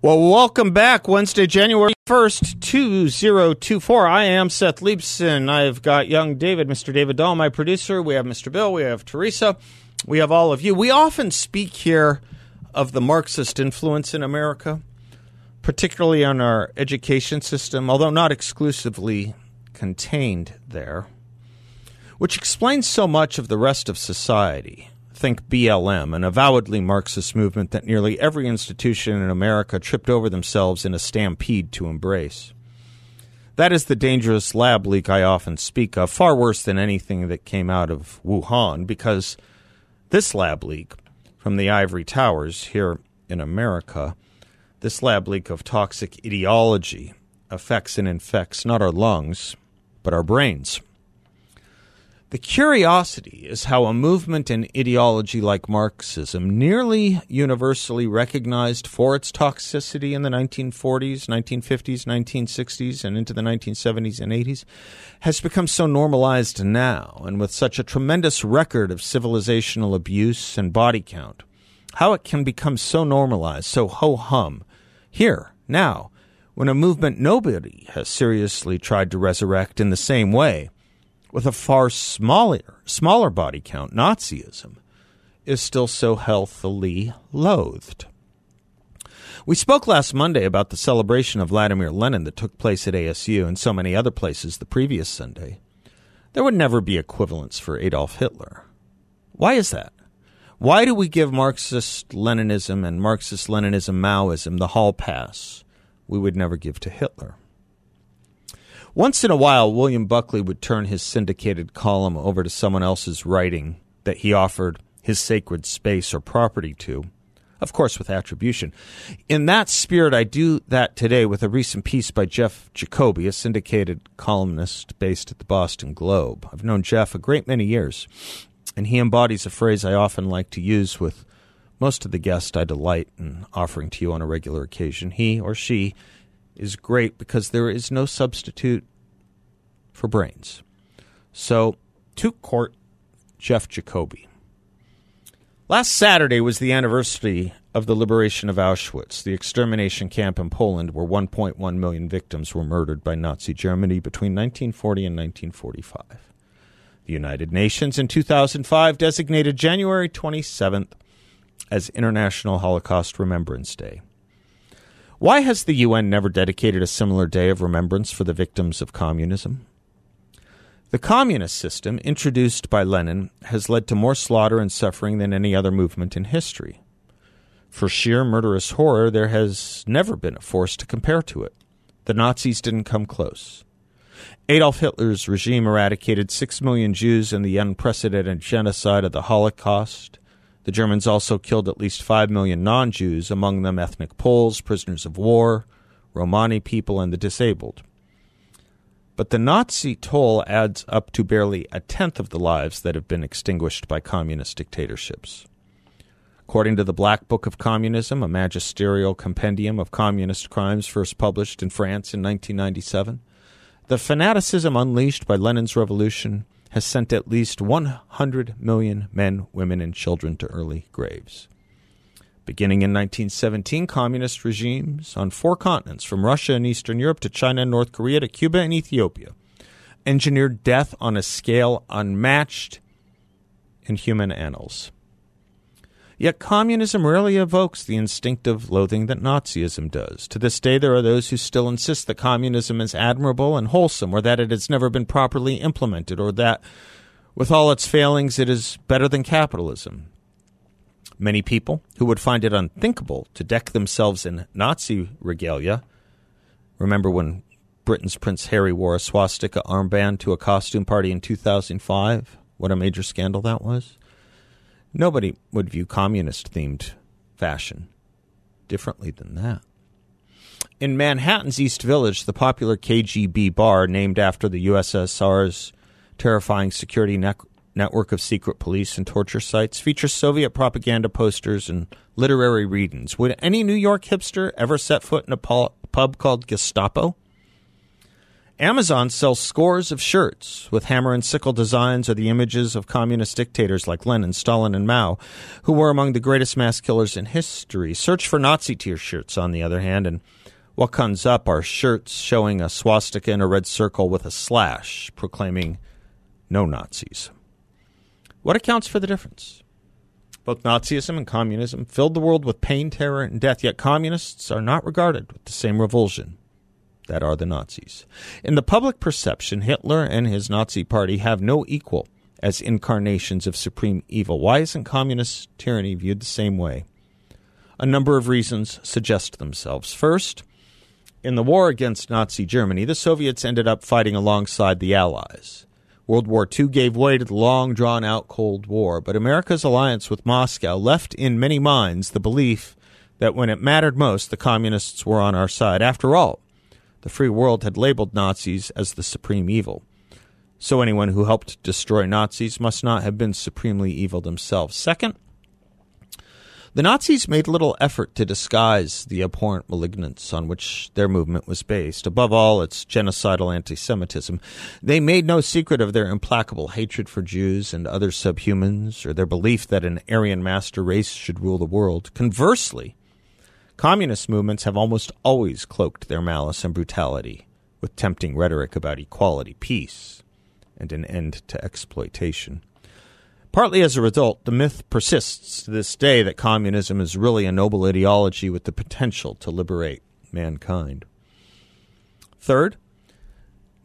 Well, welcome back. Wednesday, January 1st, 2024. I am Seth Leibsohn. I've got young David, Mr. David Dahl, my producer. We have Mr. Bill. We have Teresa. We have all of you. We often speak here of the Marxist influence in America, particularly on our education system, although not exclusively contained there, which explains so much of the rest of society think BLM, an avowedly Marxist movement that nearly every institution in America tripped over themselves in a stampede to embrace. That is the dangerous lab leak I often speak of, far worse than anything that came out of Wuhan, because this lab leak from the ivory towers here in America, this lab leak of toxic ideology, affects and infects not our lungs, but our brains. The curiosity is how a movement and ideology like Marxism, nearly universally recognized for its toxicity in the 1940s, 1950s, 1960s, and into the 1970s and 80s, has become so normalized now, and with such a tremendous record of civilizational abuse and body count. How it can become so normalized, so ho hum, here, now, when a movement nobody has seriously tried to resurrect in the same way with a far smaller smaller body count, Nazism, is still so healthily loathed. We spoke last Monday about the celebration of Vladimir Lenin that took place at ASU and so many other places the previous Sunday. There would never be equivalents for Adolf Hitler. Why is that? Why do we give Marxist Leninism and Marxist Leninism Maoism the hall pass we would never give to Hitler? Once in a while, William Buckley would turn his syndicated column over to someone else's writing that he offered his sacred space or property to, of course, with attribution. In that spirit, I do that today with a recent piece by Jeff Jacoby, a syndicated columnist based at the Boston Globe. I've known Jeff a great many years, and he embodies a phrase I often like to use with most of the guests I delight in offering to you on a regular occasion. He or she is great because there is no substitute for brains. So, to court Jeff Jacoby. Last Saturday was the anniversary of the liberation of Auschwitz, the extermination camp in Poland where 1.1 million victims were murdered by Nazi Germany between 1940 and 1945. The United Nations in 2005 designated January 27th as International Holocaust Remembrance Day. Why has the UN never dedicated a similar day of remembrance for the victims of communism? The communist system, introduced by Lenin, has led to more slaughter and suffering than any other movement in history. For sheer murderous horror, there has never been a force to compare to it. The Nazis didn't come close. Adolf Hitler's regime eradicated six million Jews in the unprecedented genocide of the Holocaust. The Germans also killed at least 5 million non Jews, among them ethnic Poles, prisoners of war, Romani people, and the disabled. But the Nazi toll adds up to barely a tenth of the lives that have been extinguished by communist dictatorships. According to the Black Book of Communism, a magisterial compendium of communist crimes first published in France in 1997, the fanaticism unleashed by Lenin's revolution has sent at least 100 million men, women, and children to early graves. Beginning in 1917, communist regimes on four continents, from Russia and Eastern Europe to China and North Korea to Cuba and Ethiopia, engineered death on a scale unmatched in human annals. Yet communism rarely evokes the instinctive loathing that Nazism does. To this day, there are those who still insist that communism is admirable and wholesome, or that it has never been properly implemented, or that, with all its failings, it is better than capitalism. Many people who would find it unthinkable to deck themselves in Nazi regalia. Remember when Britain's Prince Harry wore a swastika armband to a costume party in 2005? What a major scandal that was. Nobody would view communist themed fashion differently than that. In Manhattan's East Village, the popular KGB bar, named after the USSR's terrifying security ne- network of secret police and torture sites, features Soviet propaganda posters and literary readings. Would any New York hipster ever set foot in a pub called Gestapo? Amazon sells scores of shirts with hammer and sickle designs or the images of communist dictators like Lenin, Stalin, and Mao, who were among the greatest mass killers in history. Search for Nazi t shirts, on the other hand, and what comes up are shirts showing a swastika in a red circle with a slash proclaiming no Nazis. What accounts for the difference? Both Nazism and communism filled the world with pain, terror, and death, yet communists are not regarded with the same revulsion that are the Nazis. In the public perception, Hitler and his Nazi party have no equal as incarnations of supreme evil. Why isn't communist tyranny viewed the same way? A number of reasons suggest themselves. First, in the war against Nazi Germany, the Soviets ended up fighting alongside the Allies. World War II gave way to the long drawn out Cold War, but America's alliance with Moscow left in many minds the belief that when it mattered most, the communists were on our side. After all, the free world had labeled Nazis as the supreme evil. So anyone who helped destroy Nazis must not have been supremely evil themselves. Second, the Nazis made little effort to disguise the abhorrent malignance on which their movement was based, above all, its genocidal anti Semitism. They made no secret of their implacable hatred for Jews and other subhumans, or their belief that an Aryan master race should rule the world. Conversely, communist movements have almost always cloaked their malice and brutality with tempting rhetoric about equality, peace, and an end to exploitation. Partly as a result, the myth persists to this day that communism is really a noble ideology with the potential to liberate mankind. Third,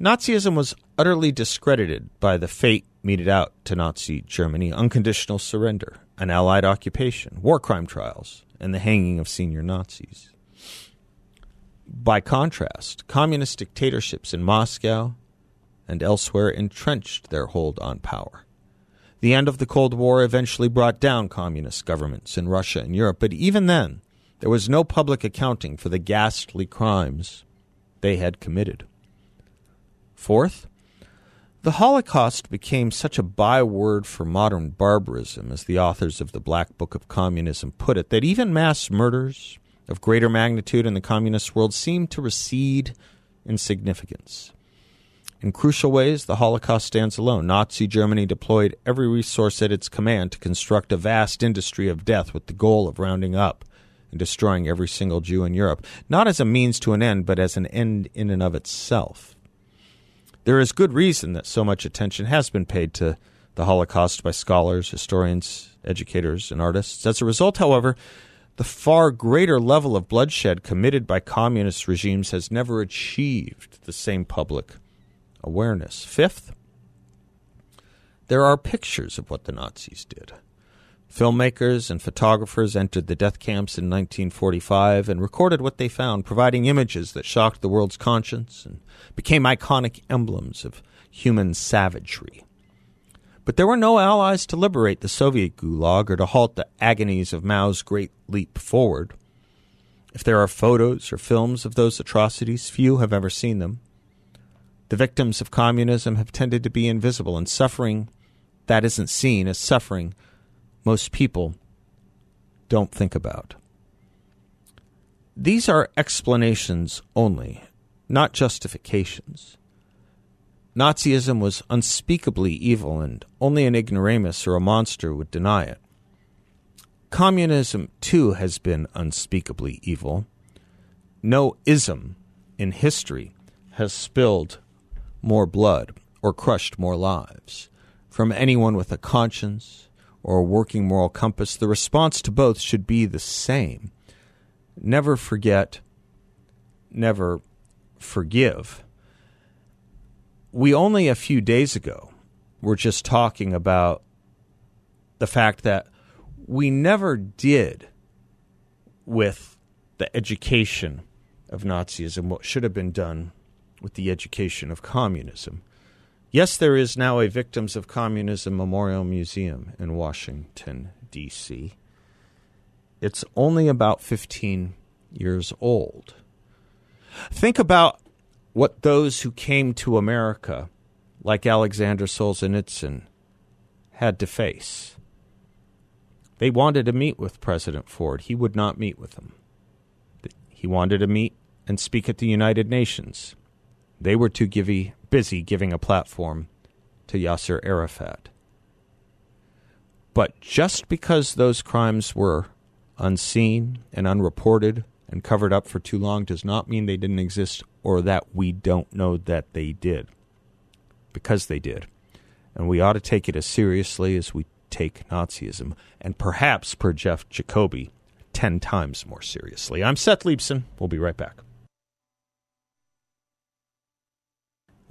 Nazism was utterly discredited by the fate meted out to Nazi Germany unconditional surrender, an Allied occupation, war crime trials, and the hanging of senior Nazis. By contrast, communist dictatorships in Moscow and elsewhere entrenched their hold on power. The end of the Cold War eventually brought down communist governments in Russia and Europe, but even then, there was no public accounting for the ghastly crimes they had committed. Fourth, the Holocaust became such a byword for modern barbarism, as the authors of the Black Book of Communism put it, that even mass murders of greater magnitude in the communist world seemed to recede in significance. In crucial ways, the Holocaust stands alone. Nazi Germany deployed every resource at its command to construct a vast industry of death with the goal of rounding up and destroying every single Jew in Europe, not as a means to an end, but as an end in and of itself. There is good reason that so much attention has been paid to the Holocaust by scholars, historians, educators, and artists. As a result, however, the far greater level of bloodshed committed by communist regimes has never achieved the same public awareness. Fifth, there are pictures of what the Nazis did. Filmmakers and photographers entered the death camps in 1945 and recorded what they found, providing images that shocked the world's conscience and became iconic emblems of human savagery. But there were no allies to liberate the Soviet gulag or to halt the agonies of Mao's great leap forward. If there are photos or films of those atrocities, few have ever seen them. The victims of communism have tended to be invisible, and suffering that isn't seen as suffering most people don't think about. These are explanations only, not justifications. Nazism was unspeakably evil, and only an ignoramus or a monster would deny it. Communism, too, has been unspeakably evil. No ism in history has spilled more blood or crushed more lives. From anyone with a conscience or a working moral compass, the response to both should be the same. Never forget, never forgive. We only a few days ago were just talking about the fact that we never did with the education of Nazism what should have been done with the education of communism. Yes, there is now a Victims of Communism Memorial Museum in Washington, D.C. It's only about 15 years old. Think about what those who came to America, like Alexander Solzhenitsyn, had to face. They wanted to meet with President Ford. He would not meet with them. He wanted to meet and speak at the United Nations. They were too givey, busy giving a platform to Yasser Arafat. But just because those crimes were unseen and unreported and covered up for too long does not mean they didn't exist or that we don't know that they did. Because they did. And we ought to take it as seriously as we take Nazism, and perhaps, per Jeff Jacoby, 10 times more seriously. I'm Seth Leibsohn. We'll be right back.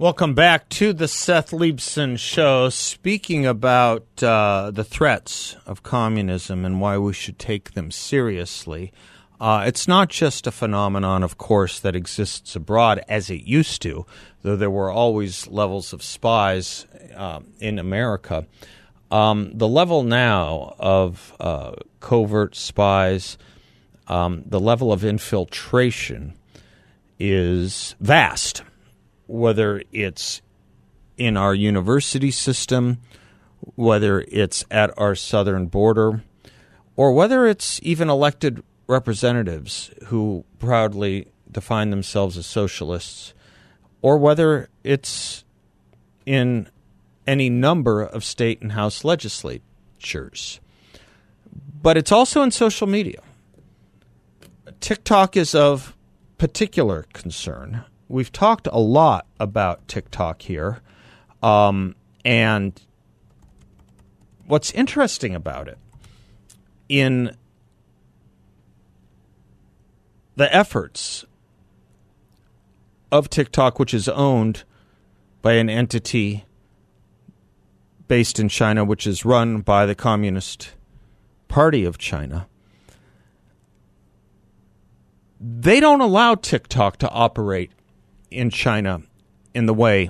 Welcome back to the Seth Leibsohn Show. Speaking about uh, the threats of communism and why we should take them seriously, uh, it's not just a phenomenon, of course, that exists abroad as it used to, though there were always levels of spies uh, in America. Um, the level now of uh, covert spies, um, the level of infiltration is vast whether it's in our university system, whether it's at our southern border, or whether it's even elected representatives who proudly define themselves as socialists, or whether it's in any number of state and house legislatures. But it's also in social media. TikTok is of particular concern we've talked a lot about TikTok here, um, and what's interesting about it in the efforts of TikTok, which is owned by an entity based in China, which is run by the Communist Party of China. They don't allow TikTok to operate in China in the way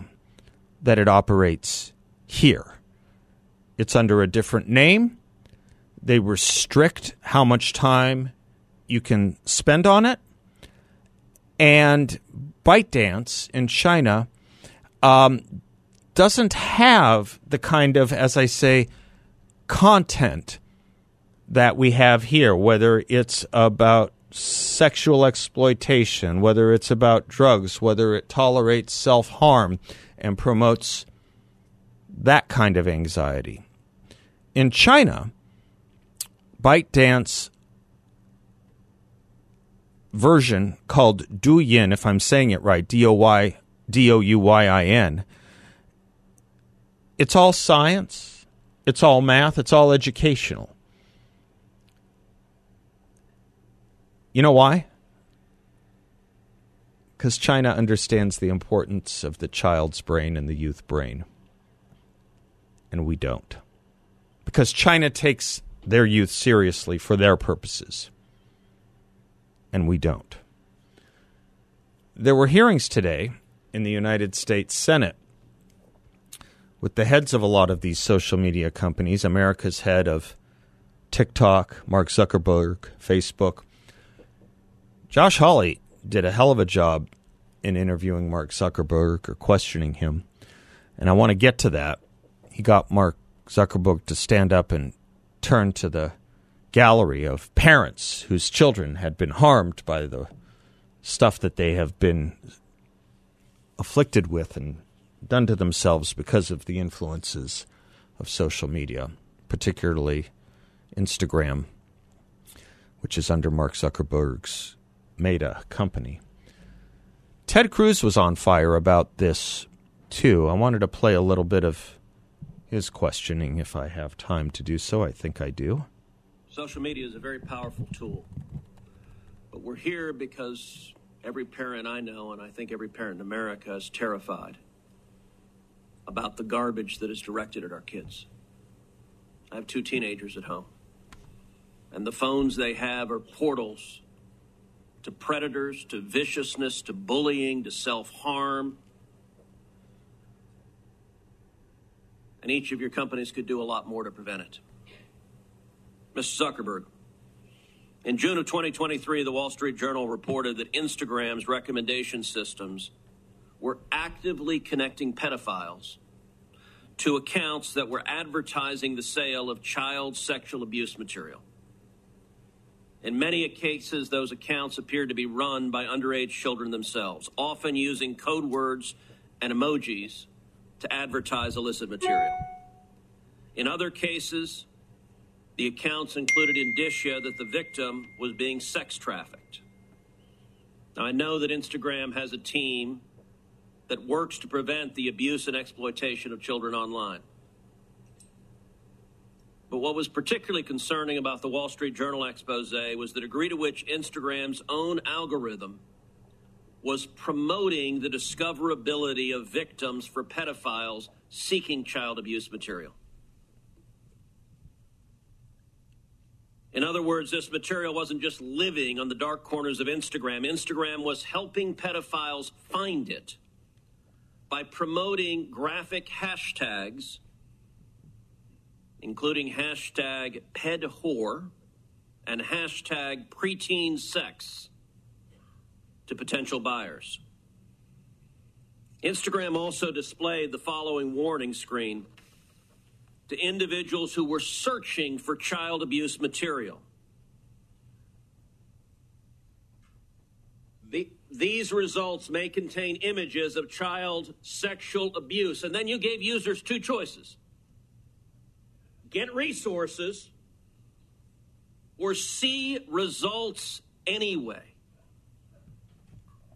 that it operates here. It's under a different name. They restrict how much time you can spend on it. And ByteDance in China um, doesn't have the kind of, as I say, content that we have here, whether it's about sexual exploitation, whether it's about drugs, whether it tolerates self harm and promotes that kind of anxiety. In China, ByteDance version called Douyin, if I'm saying it right, D O Y D O U Y I N, it's all science, it's all math, it's all educational. You know why? Because China understands the importance of the child's brain and the youth brain. And we don't. Because China takes their youth seriously for their purposes. And we don't. There were hearings today in the United States Senate with the heads of a lot of these social media companies, America's head of TikTok, Mark Zuckerberg, Facebook, Josh Hawley did a hell of a job in interviewing Mark Zuckerberg or questioning him. And I want to get to that. He got Mark Zuckerberg to stand up and turn to the gallery of parents whose children had been harmed by the stuff that they have been afflicted with and done to themselves because of the influences of social media, particularly Instagram, which is under Mark Zuckerberg's Meta company. Ted Cruz was on fire about this too. I wanted to play a little bit of his questioning if I have time to do so. I think I do. Social media is a very powerful tool. But we're here because every parent I know, and I think every parent in America, is terrified about the garbage that is directed at our kids. I have two teenagers at home, and the phones they have are portals to predators, to viciousness, to bullying, to self harm. And each of your companies could do a lot more to prevent it. Mr. Zuckerberg, In June of 2023, the Wall Street Journal reported that Instagram's recommendation systems were actively connecting pedophiles to accounts that were advertising the sale of child sexual abuse material. In many cases, those accounts appeared to be run by underage children themselves, often using code words and emojis to advertise illicit material. In other cases, the accounts included indicia that the victim was being sex trafficked. Now, I know that Instagram has a team that works to prevent the abuse and exploitation of children online. But what was particularly concerning about the Wall Street Journal expose was the degree to which Instagram's own algorithm was promoting the discoverability of victims for pedophiles seeking child abuse material. In other words, this material wasn't just living on the dark corners of Instagram. Instagram was helping pedophiles find it by promoting graphic hashtags including hashtag pedwhore and hashtag preteen sex to potential buyers. Instagram also displayed the following warning screen to individuals who were searching for child abuse material. The, these results may contain images of child sexual abuse. And then you gave users two choices get resources, or see results anyway.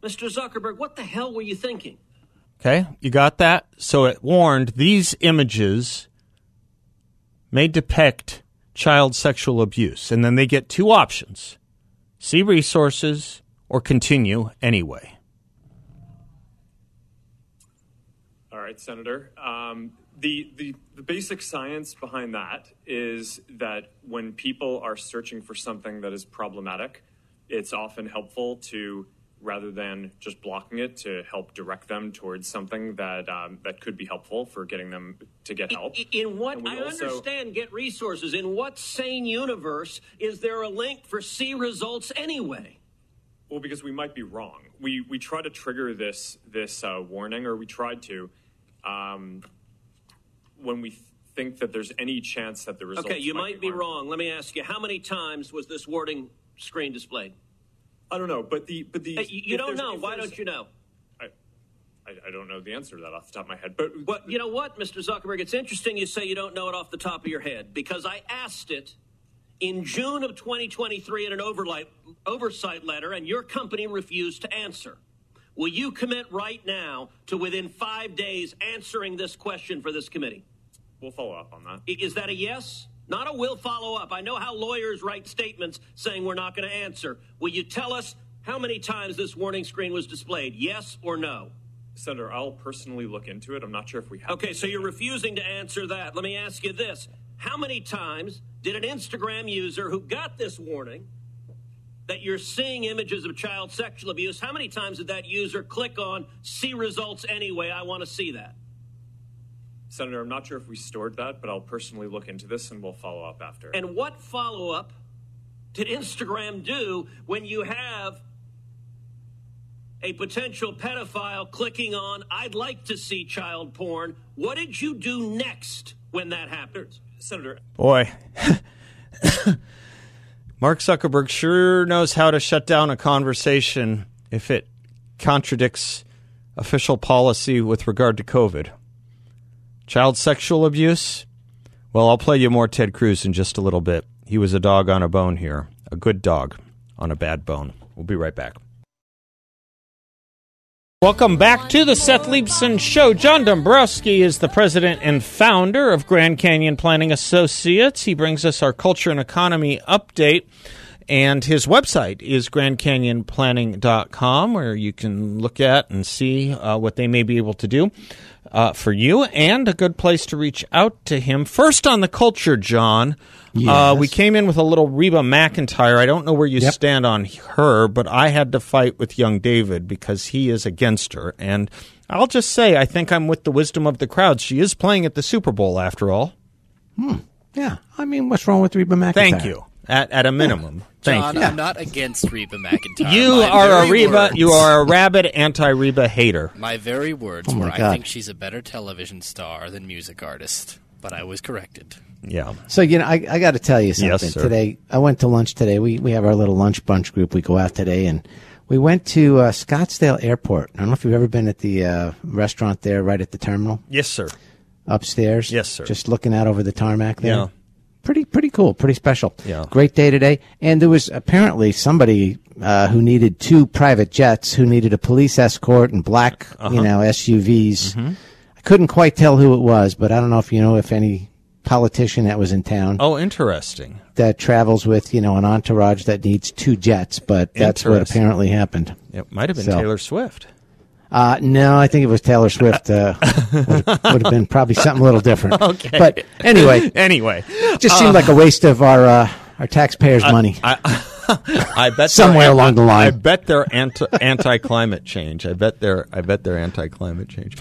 Mr. Zuckerberg, what the hell were you thinking? Okay, you got that? So it warned these images may depict child sexual abuse. And then they get two options see resources or continue anyway. Right, Senator. Um, the, the, the basic science behind that is that when people are searching for something that is problematic, it's often helpful to rather than just blocking it to help direct them towards something that um, that could be helpful for getting them to get help. In, in what I also, understand, get resources. In what sane universe is there a link for see results anyway? Well, because we might be wrong. We we try to trigger this this uh, warning, or we tried to. Um, when we think that there's any chance that the results. Okay, you might, might be, wrong. Let me ask you: How many times was this warning screen displayed? I don't know, but the but the hey, you don't know. Why don't you know? I, I, don't know the answer to that off the top of my head. But well, you know what, Mr. Zuckerberg? It's interesting you say you don't know it off the top of your head because I asked it in June of 2023 in an oversight letter, and your company refused to answer. Will you commit right now to within five days answering this question for this committee? We'll follow up on that. Is that a yes? Not a will follow up. I know how lawyers write statements saying we're not going to answer. Will you tell us how many times this warning screen was displayed? Yes or no? Senator, I'll personally look into it. I'm not sure if we have. Okay, so you're refusing to answer that. Let me ask you this How many times did an Instagram user who got this warning that you're seeing images of child sexual abuse, how many times did that user click on see results anyway? I want to see that. Senator, I'm not sure if we stored that, but I'll personally look into this and we'll follow up after. And what follow up did Instagram do when you have a potential pedophile clicking on, I'd like to see child porn? What did you do next when that happened? Senator. Boy. Mark Zuckerberg sure knows how to shut down a conversation if it contradicts official policy with regard to COVID. Child sexual abuse? Well, I'll play you more Ted Cruz in just a little bit. He was a dog on a bone here, a good dog on a bad bone. We'll be right back. Welcome back to the Seth Leibsohn Show. John Dombroski is the president and founder of Grand Canyon Planning Associates. He brings us our culture and economy update. And his website is grandcanyonplanning.com, where you can look at and see uh, what they may be able to do uh, for you, and a good place to reach out to him. First on the culture, John. Uh, yes. Uh, we came in with a little Reba McEntire. I don't know where you yep. stand on her, but I had to fight with young David because he is against her. And I'll just say, I think I'm with the wisdom of the crowd. She is playing at the Super Bowl, after all. Hmm. Yeah. I mean, what's wrong with Reba McEntire? Thank you. At at a minimum. Thank John, you. I'm not against Reba McEntire. You My are a Reba. words- You are a rabid anti-Reba hater. My very words Oh my were, I think she's a better television star than music artist. But I was corrected. Yeah. So you know, I, I got to tell you something. Yes, sir. today, I went to lunch today. We we have our little lunch bunch group. We go out today, and we went to uh, Scottsdale Airport. I don't know if you've ever been at the uh, restaurant there, right at the terminal Yes, sir. upstairs. Yes, sir. Just looking out over the tarmac there. Yeah. Pretty pretty cool. Pretty special. Yeah. Great day today. And there was apparently somebody uh, who needed two private jets, who needed a police escort and black, Uh-huh. you know, SUVs. Mm-hmm. I couldn't quite tell who it was, but I don't know if you know if any politician that was in town Oh, interesting. that travels with you know an entourage that needs two jets, but that's what apparently happened. It might have been So- Taylor Swift. Uh, no, I think it was Taylor Swift. Uh, would have been probably something a little different. Okay. but anyway, Anyway, just seemed like a waste of our uh, our taxpayers' money. I bet Somewhere along the line. I bet they're anti anti climate change. I bet they're I bet they're anti climate change.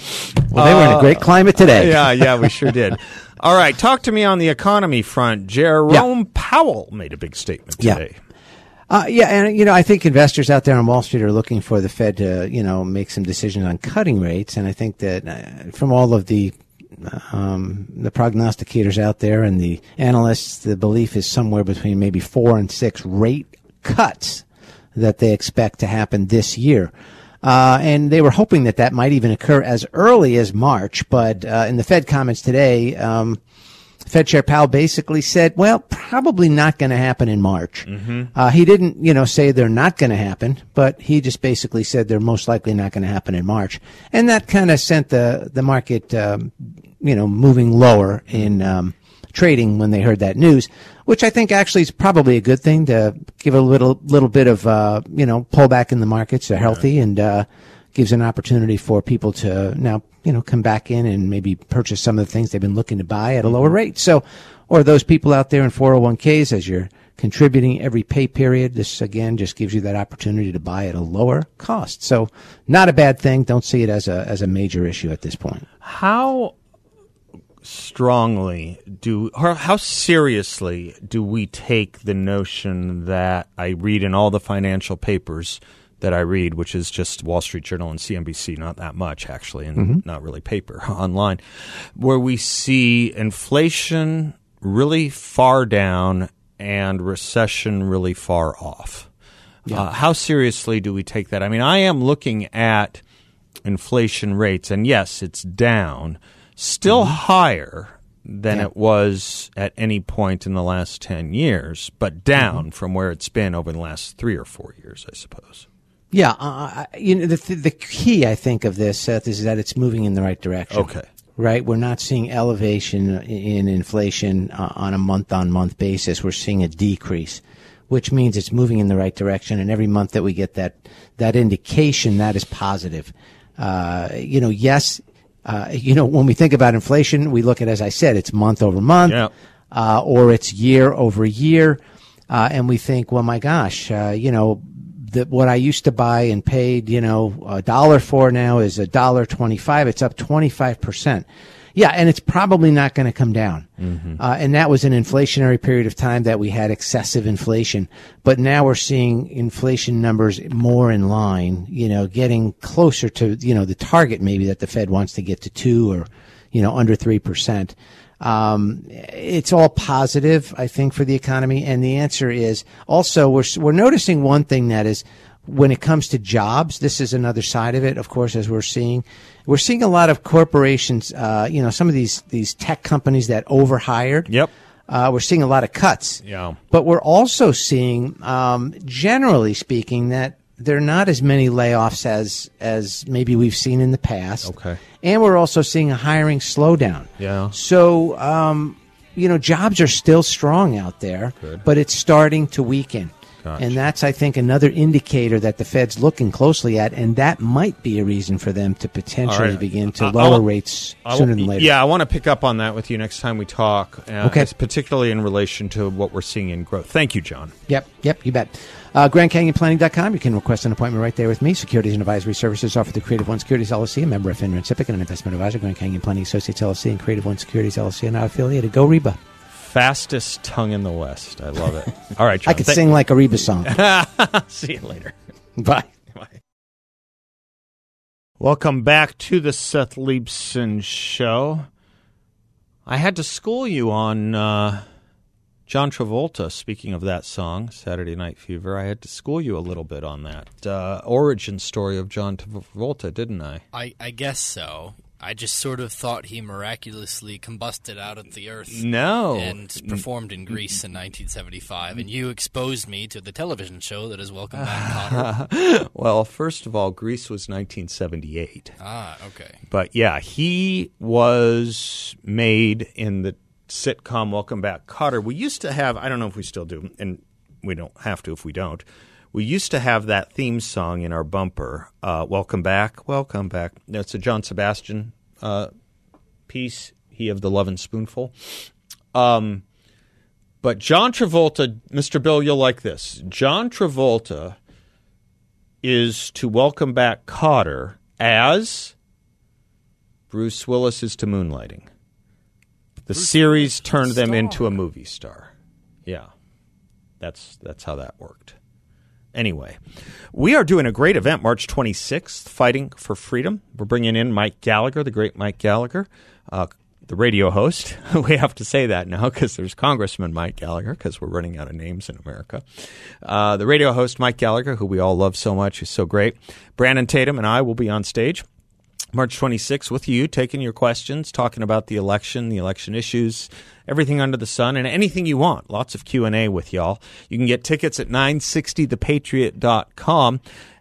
well, they were in a great climate today. Yeah, yeah, we sure did. All right, talk to me on the economy front. Jerome Powell made a big statement Yeah. Uh, yeah, and you know, I think investors out there on Wall Street are looking for the Fed to, you know, make some decisions on cutting rates, and I think that uh, from all of the um, the prognosticators out there and the analysts, the belief is somewhere between maybe four and six rate cuts that they expect to happen this year. Uh, and they were hoping that that might even occur as early as March. But uh, in the Fed comments today, um, Fed Chair Powell basically said, well, probably not going to happen in March. Uh, he didn't, you know, say they're not going to happen, but he just basically said they're most likely not going to happen in March. And that kind of sent the, the market, um, you know, moving lower in, um, trading when they heard that news, which I think actually is probably a good thing to give a little, little bit of, uh, you know, pullback in the markets. They're healthy and, uh, gives an opportunity for people to now, you know, come back in and maybe purchase some of the things they've been looking to buy at a lower mm-hmm. rate. So, or those people out there in 401ks as you're contributing every pay period, this again just gives you that opportunity to buy at a lower cost. So, not a bad thing. Don't see it as a as a major issue at this point. How strongly do or how seriously do we take the notion that I read in all the financial papers that I read, which is just Wall Street Journal and CNBC, not that much actually, and mm-hmm. not really paper online, where we see inflation really far down and recession really far off. Uh, how seriously do we take that? I mean, I am looking at inflation rates, and yes, it's down, still mm-hmm. higher than it was at any point in the last 10 years, but down mm-hmm. from where it's been over the last three or four years, I suppose. Yeah, uh, you know the the key I think of this Seth is that it's moving in the right direction. Okay. Right, we're not seeing elevation in inflation uh, on a month-on-month basis. We're seeing a decrease, which means it's moving in the right direction. And every month that we get that that indication, that is positive. Uh, you know, yes, uh, you know when we think about inflation, we look at as I said, it's month over month, Yeah. uh, or it's year over year, uh, and we think, well, my gosh, uh, you know, that what I used to buy and paid, you know, a dollar for now is a dollar twenty-five. It's up twenty-five percent. Yeah, and it's probably not going to come down. Uh, and that was an inflationary period of time that we had excessive inflation. But now we're seeing inflation numbers more in line, you know, getting closer to, you know, the target maybe that the Fed wants to get to two or, you know, under 3%. Um, it's all positive, I think, for the economy. And the answer is also we're, we're noticing one thing that is when it comes to jobs, this is another side of it, of course, as we're seeing. We're seeing a lot of corporations, uh, you know, some of these, these tech companies that overhired. Yep. Uh, we're seeing a lot of cuts. Yeah. But we're also seeing, um, generally speaking, that there are not as many layoffs as as maybe we've seen in the past. Okay. And we're also seeing a hiring slowdown. Yeah. So, um, you know, jobs are still strong out there, but it's starting to weaken. Gotcha. And that's, I think, another indicator that the Fed's looking closely at, and that might be a reason for them to potentially All right. begin to lower rates I sooner than later. Yeah, I want to pick up on that with you next time we talk. Uh, Okay. particularly in relation to what we're seeing in growth. Thank you, John. Yep, yep, you bet. Uh, GrandCanyonPlanning.com. You can request an appointment right there with me. Securities and advisory services offered through Creative One Securities LLC, a member of FINRA and SIPC, and an investment advisor. Grand Canyon Planning Associates LLC and Creative One Securities LLC, are not affiliated. Go Reba. Fastest tongue in the West. I love it. All right, John. I could thank- sing like a Reba song. See you later. Bye. Bye. Welcome back to the Seth Leibsohn Show. I had to school you on uh, John Travolta. Speaking of that song, Saturday Night Fever, I had to school you a little bit on that uh, origin story of John Travolta, didn't I? I, I guess so. I just sort of thought he miraculously combusted out of the earth No. and performed in Grease in 1975, and you exposed me to the television show that is Welcome Back, Kotter. well, first of all, Grease was 1978. ah, okay. But yeah, he was made in the sitcom Welcome Back Kotter. We used to have, I don't know if we still do, and we don't have to if we don't. We used to have that theme song in our bumper, uh, Welcome Back, Welcome Back. That's a John Sebastian uh, piece, he of the Lovin' Spoonful. Um, but John Travolta, Mr. Bill, you'll like this. John Travolta is to welcome back Kotter as Bruce Willis is to moonlighting. The series turned them into a movie star. Yeah. That's that's how that worked. Anyway, we are doing a great event March 26th, Fighting for Freedom. We're bringing in Mike Gallagher, the great Mike Gallagher, uh, the radio host. we have to say that now because there's Congressman Mike Gallagher because we're running out of names in America. Uh, the radio host, Mike Gallagher, who we all love so much, is so great. Brandon Tatum and I will be on stage. March 26th with you, taking your questions, talking about the election, the election issues, everything under the sun, and anything you want. Lots of Q&A with y'all. You can get tickets at 960thepatriot.com.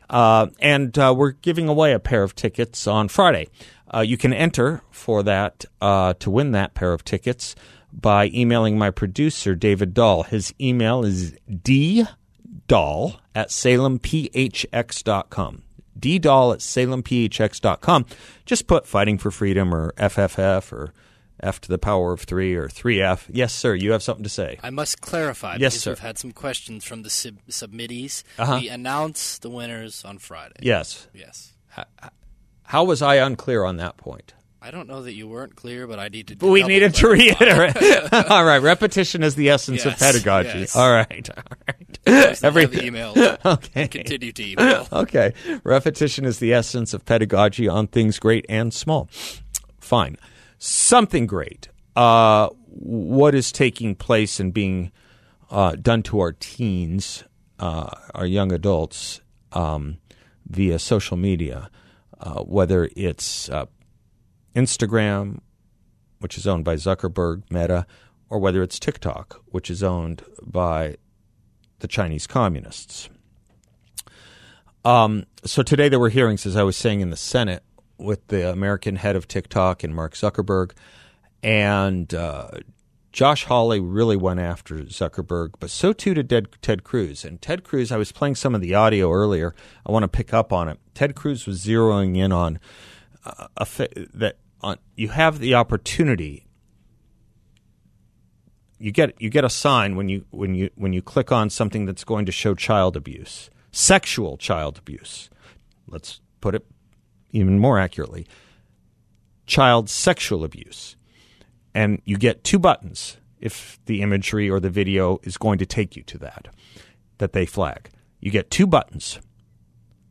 Uh, and uh, we're giving away a pair of tickets on Friday. Uh, you can enter for that uh, to win that pair of tickets by emailing my producer, David Dahl. His email is ddahl at salemphx.com ddahl at salemphx.com. Just put Fighting for Freedom or FFF or F to the power of 3 or 3F. Yes, sir, you have something to say. I must clarify Yes, because sir. we've had some questions from the sub- submittees. Uh-huh. We announce the winners on Friday. Yes. Yes. How was I unclear on that point? I don't know that you weren't clear, but I need to. But we needed to reiterate. All right, repetition is the essence of pedagogy. yes. All right, all right. Every- email. Okay. Continue to email. okay. Repetition is the essence of pedagogy on things great and small. Fine. Something great. Uh, what is taking place and being uh, done to our teens, uh, our young adults, um, via social media, uh, whether it's uh, Instagram, which is owned by Zuckerberg, Meta, or whether it's TikTok, which is owned by the Chinese communists. Um, so today there were hearings, as I was saying, in the Senate with the American head of TikTok and Mark Zuckerberg, and uh, Josh Hawley really went after Zuckerberg, but so too did Ted, Ted Cruz. And Ted Cruz, I was playing some of the audio earlier. I want to pick up on it. Ted Cruz was zeroing in on uh, a that on you have the opportunity. You get you get a sign when you when you when you click on something that's going to show child abuse, sexual child abuse. Let's put it even more accurately, child sexual abuse and you get two buttons if the imagery or the video is going to take you to that that they flag. You get two buttons.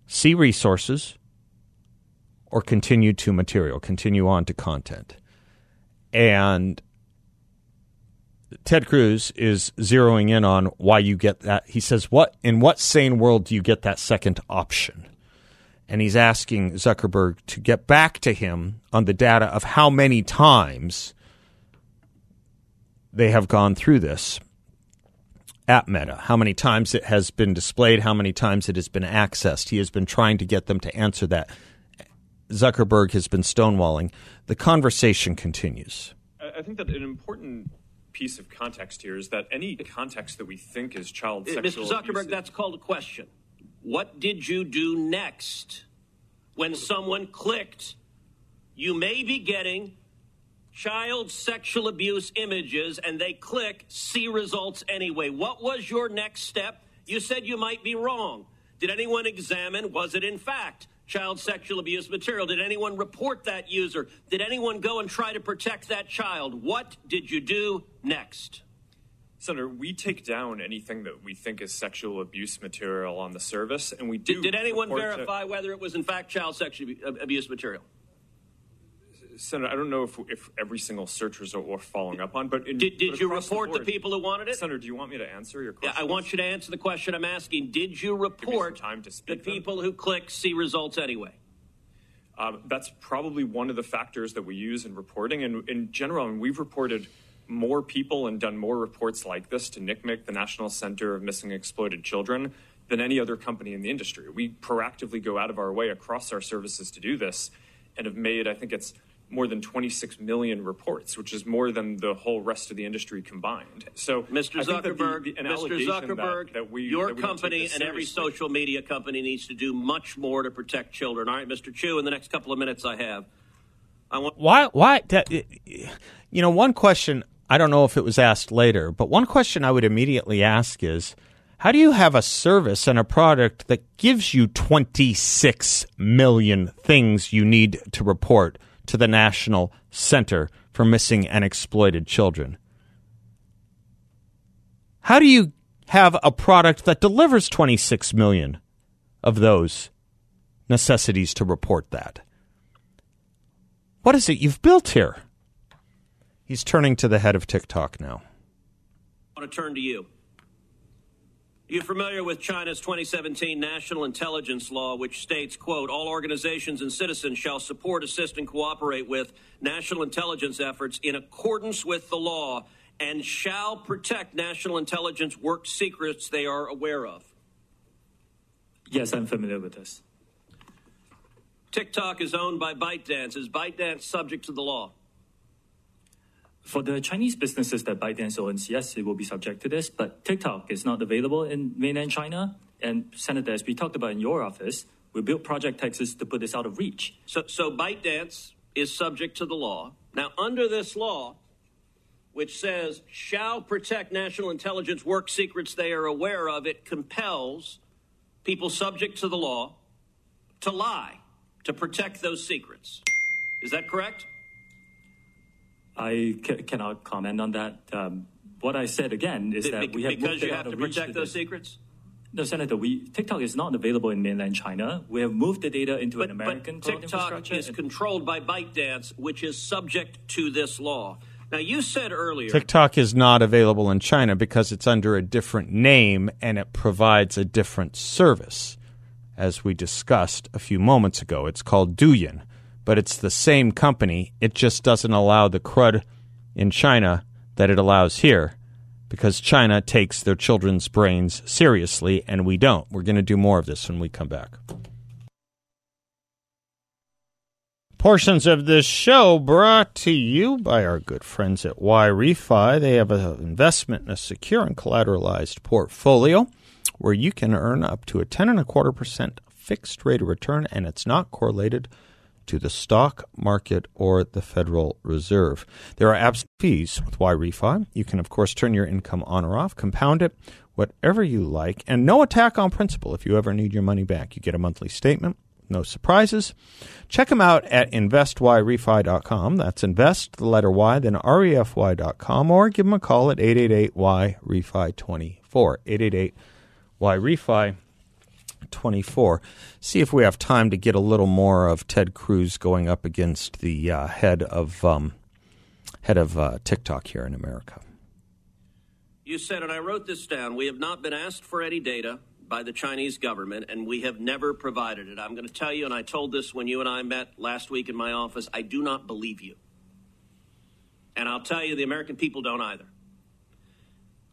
See resources or continue to material, continue on to content. And Ted Cruz is zeroing in on why you get that. He says, "What in what sane world do you get that second option?" And he's asking Zuckerberg to get back to him on the data of how many times they have gone through this at Meta, how many times it has been displayed, how many times it has been accessed. He has been trying to get them to answer that. Zuckerberg has been stonewalling. The conversation continues. I think that an important piece of context here is that any context that we think is child Uh, sexual Mr. Zuckerberg, abuse- that's called a question. What did you do next when someone clicked? You may be getting child sexual abuse images and they click see results anyway. What was your next step? You said you might be wrong. Did anyone examine was it in fact child sexual abuse material? Did anyone report that user? Did anyone go and try to protect that child? What did you do next? Senator, we take down anything that we think is sexual abuse material on the service, and we do. Did, did anyone report to- verify whether it was in fact child sexual abuse material? Senator, I don't know if, if every single search result we're following up on, but in, Did, but did you report the, board- people who wanted it? Senator, do you want me to answer your question? Yeah. I want you to answer the question I'm asking. Did you report time to the speak, then. people who click see results anyway? Um, that's probably one of the factors that we use in reporting. And in general, and we've reported more people and done more reports like this to NCMEC, the National Center of Missing and Exploited Children, than any other company in the industry. We proactively go out of our way across our services to do this and have made, I think it's more than 26 million reports, which is more than the whole rest of the industry combined. So, Mr. I think that the- Zuckerberg, the- an Mr. allegation that- that we- your that we company this and every social media company needs to do much more to protect children. All right, Mr. Chew, in the next couple of minutes I have, I want Why? Why? That, you know, one question. I don't know if it was asked later, but one question I would immediately ask is, how do you have a service and a product that gives you 26 million things you need to report to the National Center for Missing and Exploited Children? How do you have a product that delivers 26 million of those necessities to report that? What is it you've built here? He's turning to the head of TikTok now. I want to turn to you. You're familiar with China's 2017 national intelligence law, which states, quote, all organizations and citizens shall support, assist, and cooperate with national intelligence efforts in accordance with the law and shall protect national intelligence work secrets they are aware of. Yes, I'm familiar with this. TikTok is owned by ByteDance. Is ByteDance subject to the law? For the Chinese businesses that ByteDance owns, yes, it will be subject to this, but TikTok is not available in mainland China. And Senator, as we talked about in your office, we built Project Texas to put this out of reach. So, so ByteDance is subject to the law. Now, under this law, which says shall protect national intelligence work secrets they are aware of, it compels people subject to the law to lie to protect those secrets. Is that correct? I ca- cannot comment on that. Um, what I said again is Be- that we have because you have to protect those the- secrets? No, Senator, we TikTok is not available in mainland China. We have moved the data into But, an American cloud TikTok infrastructure. is and- controlled by ByteDance, which is subject to this law. Now, you said earlier. TikTok is not available in China because it's under a different name and it provides a different service. As we discussed a few moments ago, it's called Douyin, but it's the same company. It just doesn't allow the crud in China that it allows here because China takes their children's brains seriously and we don't. We're going to do more of this when we come back. Portions of this show brought to you by our good friends at Yrefy. They have an investment in a secure and collateralized portfolio where you can earn up to a ten and a quarter percent fixed rate of return, and it's not correlated to the stock market or the Federal Reserve. There are abs fees with Yrefy. You can, of course, turn your income on or off, compound it, whatever you like, and no attack on principle if you ever need your money back. You get a monthly statement. No surprises. Check them out at investyrefy.com. That's invest, the letter Y, then refy.com, or give them a call at 888-Y-REFI24. 888-Y-REFI 24. See if we have time to get a little more of Ted Cruz going up against the uh, head of um, head of uh, TikTok here in America. You said, and I wrote this down, we have not been asked for any data by the Chinese government, and we have never provided it. I'm going to tell you, and I told this when you and I met last week in my office, I do not believe you. And I'll tell you, the American people don't either.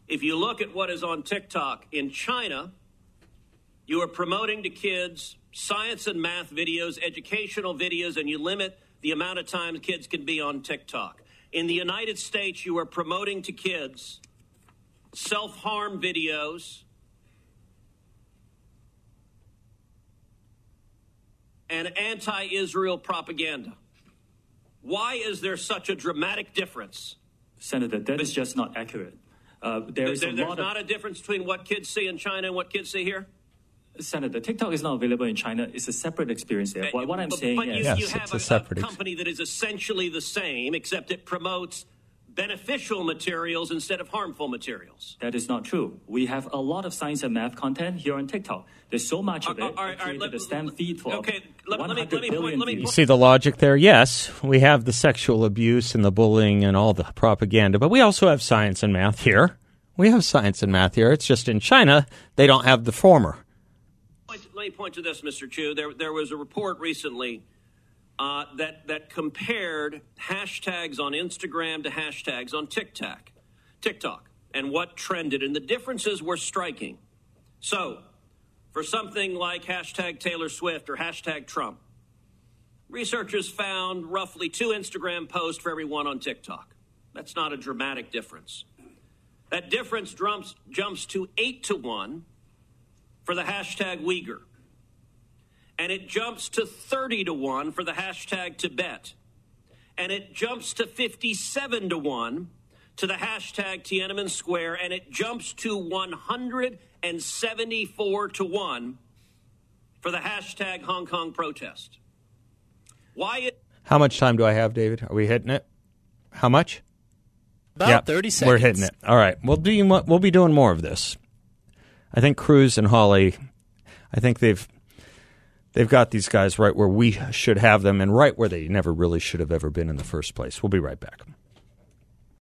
If you look at what is on TikTok in China, you are promoting to kids science and math videos, educational videos, and you limit the amount of time kids can be on TikTok. In the United States, you are promoting to kids self harm videos and anti Israel propaganda. Why is there such a dramatic difference? Senator, that is just not accurate. Uh, there is There- there's not a difference between what kids see in China and what kids see here? Senator. TikTok is not available in China. It's a separate experience there. What, what I'm but, saying but you, is, Yes, you it's have a a, separate ex- company that is essentially the same, except it promotes beneficial materials instead of harmful materials. That is not true. We have a lot of science and math content here on TikTok. There's so much of Uh, it. All right, all right, let- STEM feed for okay, let- let me- let me point- billion let me views. You see the logic there? Yes, we have the sexual abuse and the bullying and all the propaganda, but we also have science and math here. We have science and math here. It's just in China, they don't have the former. Let me point to this, Mr. Chew. There, there was a report recently uh, that that compared hashtags on Instagram to hashtags on TikTok, TikTok, and what trended, and the differences were striking. So, for something like hashtag Taylor Swift or hashtag Trump, researchers found roughly two Instagram posts for every one on TikTok. That's not a dramatic difference. That difference jumps, jumps to eight to one for the hashtag Uyghur. And it jumps to 30 to 1 for the hashtag Tibet. And it jumps to 57 to 1 to the hashtag Tiananmen Square. And it jumps to 174 to 1 for the hashtag Hong Kong protest. Why is How much time do I have, David? Are we hitting it? How much? About Yeah, 30 seconds. We're hitting it. All right. We'll do. We'll be doing more of this. I think Cruz and Hawley. I think they've they've got these guys right where we should have them, and right where they never really should have ever been in the first place. We'll be right back.